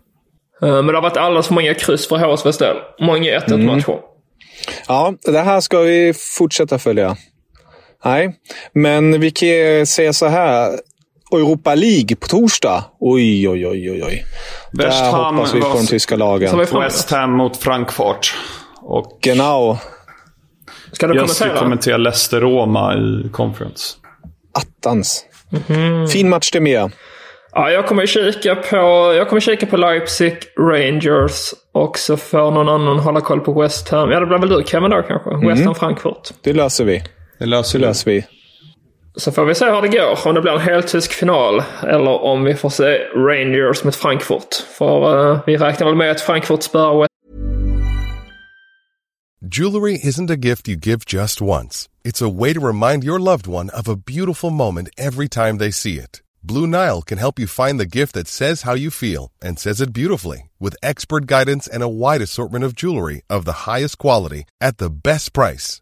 men det har varit alldeles för många kryss för HSVs del. Många 1-1 mm. Ja, det här ska vi fortsätta följa. Nej, men vi kan säga så här. Europa League på torsdag. Oj, oj, oj, oj. oj. West Där Ham hoppas vi på de tyska lagen. West Ham mot Frankfurt. Och genau. Ska du kommentera? Jag ska kommentera Leicester-Roma i Conference. Attans. Mm -hmm. Fin match det med. Ja, jag kommer kika på, jag kommer kika på Leipzig, Rangers och så får någon annan hålla koll på West Ham. Ja, det blir väl du Kevin då kanske? Mm. West Ham, Frankfurt. Det löser vi. Det löser, det löser vi. Så får vi se hur det går. Om det blir en final. Eller om vi får se Rangers mot Frankfurt. För uh, vi räknar väl med att Frankfurt spöar Jewelry isn't a gift you give just once. It's a way to remind your loved one of a beautiful moment every time they see it. Blue Nile can help you find the gift that says how you feel and says it beautifully with expert guidance and a wide assortment of jewelry of the highest quality at the best price.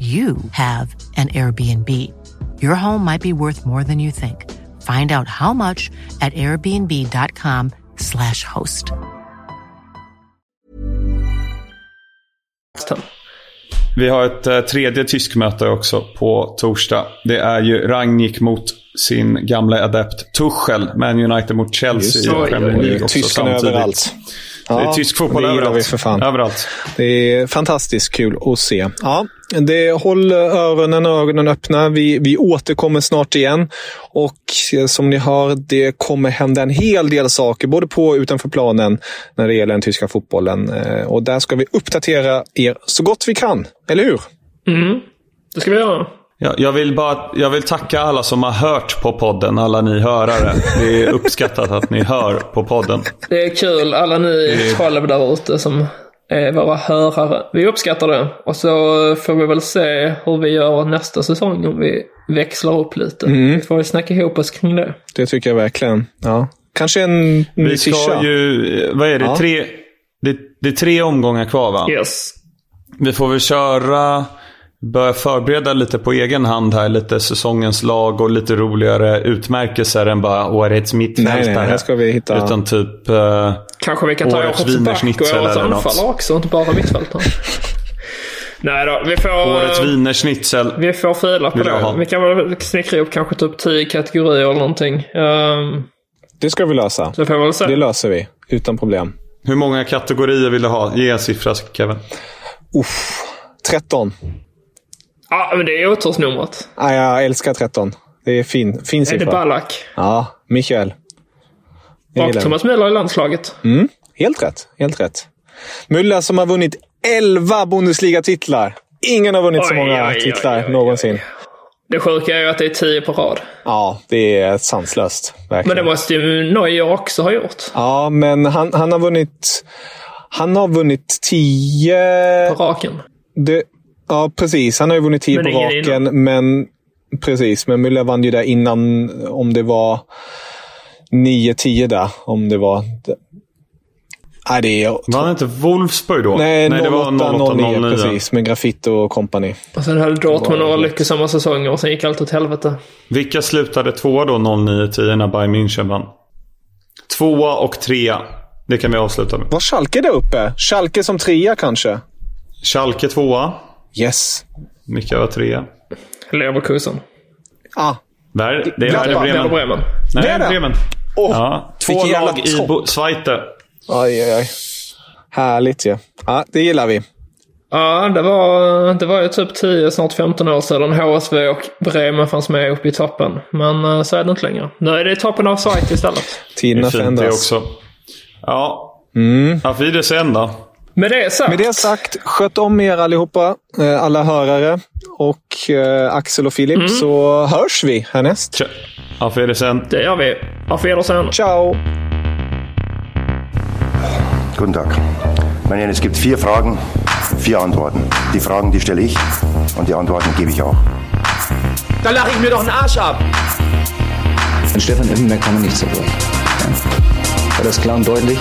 you have an Airbnb. Your home might be worth more than you think. Find out how much at airbnb.com slash host. Vi har ett eh, tredje tyskmöte också på torsdag. Det är ju Rangnick mot sin gamla adept Tuchel. Man United mot Chelsea i Premier League också överallt. Det är tysk fotboll överallt. vi för fan. överallt. Det är fantastiskt kul att se. Ja, det håll öronen och ögonen öppna. Vi, vi återkommer snart igen. Och eh, som ni hör, det kommer hända en hel del saker, både på och utanför planen, när det gäller den tyska fotbollen. Eh, Och där ska vi uppdatera er så gott vi kan. Eller hur? Mm, det ska vi göra. Ja, jag, vill bara, jag vill tacka alla som har hört på podden, alla ni hörare. Det är uppskattat att ni hör på podden. Det är kul, alla ni själv där ute som är våra hörare. Vi uppskattar det. Och så får vi väl se hur vi gör nästa säsong om vi växlar upp lite. Vi får väl snacka ihop oss kring det. Det tycker jag verkligen. Ja. Kanske en ny Vi ska tisha. ju, vad är det, Ja. tre, det, det är tre omgångar kvar va? Yes. Vi får väl köra, börja förbereda lite på egen hand här. Lite säsongens lag och lite roligare utmärkelser än bara årets mittfältare. Nej, nej, här ska vi hitta- Utan typ... eh, Kanske vi kan ta Årets årets wienerschnitzel årets eller något. anfallare också, inte bara mittfältare. Nej då, vi får... årets wienerschnitzel. Vi får fila på det. Vi kan väl snickra ihop kanske typ tio kategorier eller någonting. Um, Det ska vi lösa. så får vi väl se. Det löser vi. Utan problem. Hur många kategorier vill du ha? Ge en siffra Kevin. Uff. 13. Ja, men det är otursnumret. Ah, jag älskar 13. Det är fin, fin Är det siffra. Ballack? Ja, Mikael. Jag Och Thomas Müller i landslaget. Mm, helt rätt. Helt rätt. Müller som har vunnit 11 Bundesliga-titlar. Ingen har vunnit så Oj, många oj, titlar oj, någonsin. Det sjuka är ju att det är tio på rad. Ja, det är sanslöst. Verkligen. Men det måste ju Neuer också ha gjort. Ja, men han, han har vunnit... Han har vunnit 10... På raken. Det, ja, precis. Han har ju vunnit 10 Men på raken, men... Precis, men Müller vann ju där innan, om det var 9-10 där. Om det var... Nej, det är... Var det inte Wolfsburg då? Nej, det var 08-09 precis. Med Graffito och company. Och sen hade Dortmund några lyckosamma säsonger och sen gick allt åt helvete. Vilka slutade tvåa då 09-10 när Bayern München vann? Tvåa och trea. Det kan vi avsluta med. Var Schalke där uppe? Schalke som trea kanske? Schalke tvåa. Yes. Micke var trea. Leverkusen. Ah, Där, det är. Werder Bremen. Bremen. Nej, Det är det. Bremen. Åh, Ja, två lag i. Bo- Zweite. Oj, oj, oj. Härligt ju. Ja. det gillar vi. Ja, det var, det var ju typ 10, snart 15 år sedan HSV och Bremen fanns med uppe i toppen. Men eh, så är det inte längre. Nu är det toppen av Schweiz istället. Det Tiderna är fint det förändras. också. Ja. Mm. Auf Wiedersehen då. Med det sagt. Med det sagt, sköt om er allihopa, eh, alla hörare och eh, Axel och Filip, Mm. så hörs vi härnäst. Tja. Auf Wiedersehen. Det gör vi. Auf Wiedersehen. Ciao! Guten Tag. Meine Herren, es gibt vier Fragen, vier Antworten. Die Fragen, die stelle ich und die Antworten gebe ich auch. Da lache ich mir doch einen Arsch ab. An Stefan Effenberg kann man nichts zerrühren. Ja. War das klar und deutlich?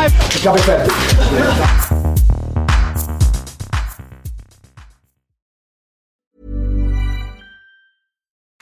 live. J'avais fait.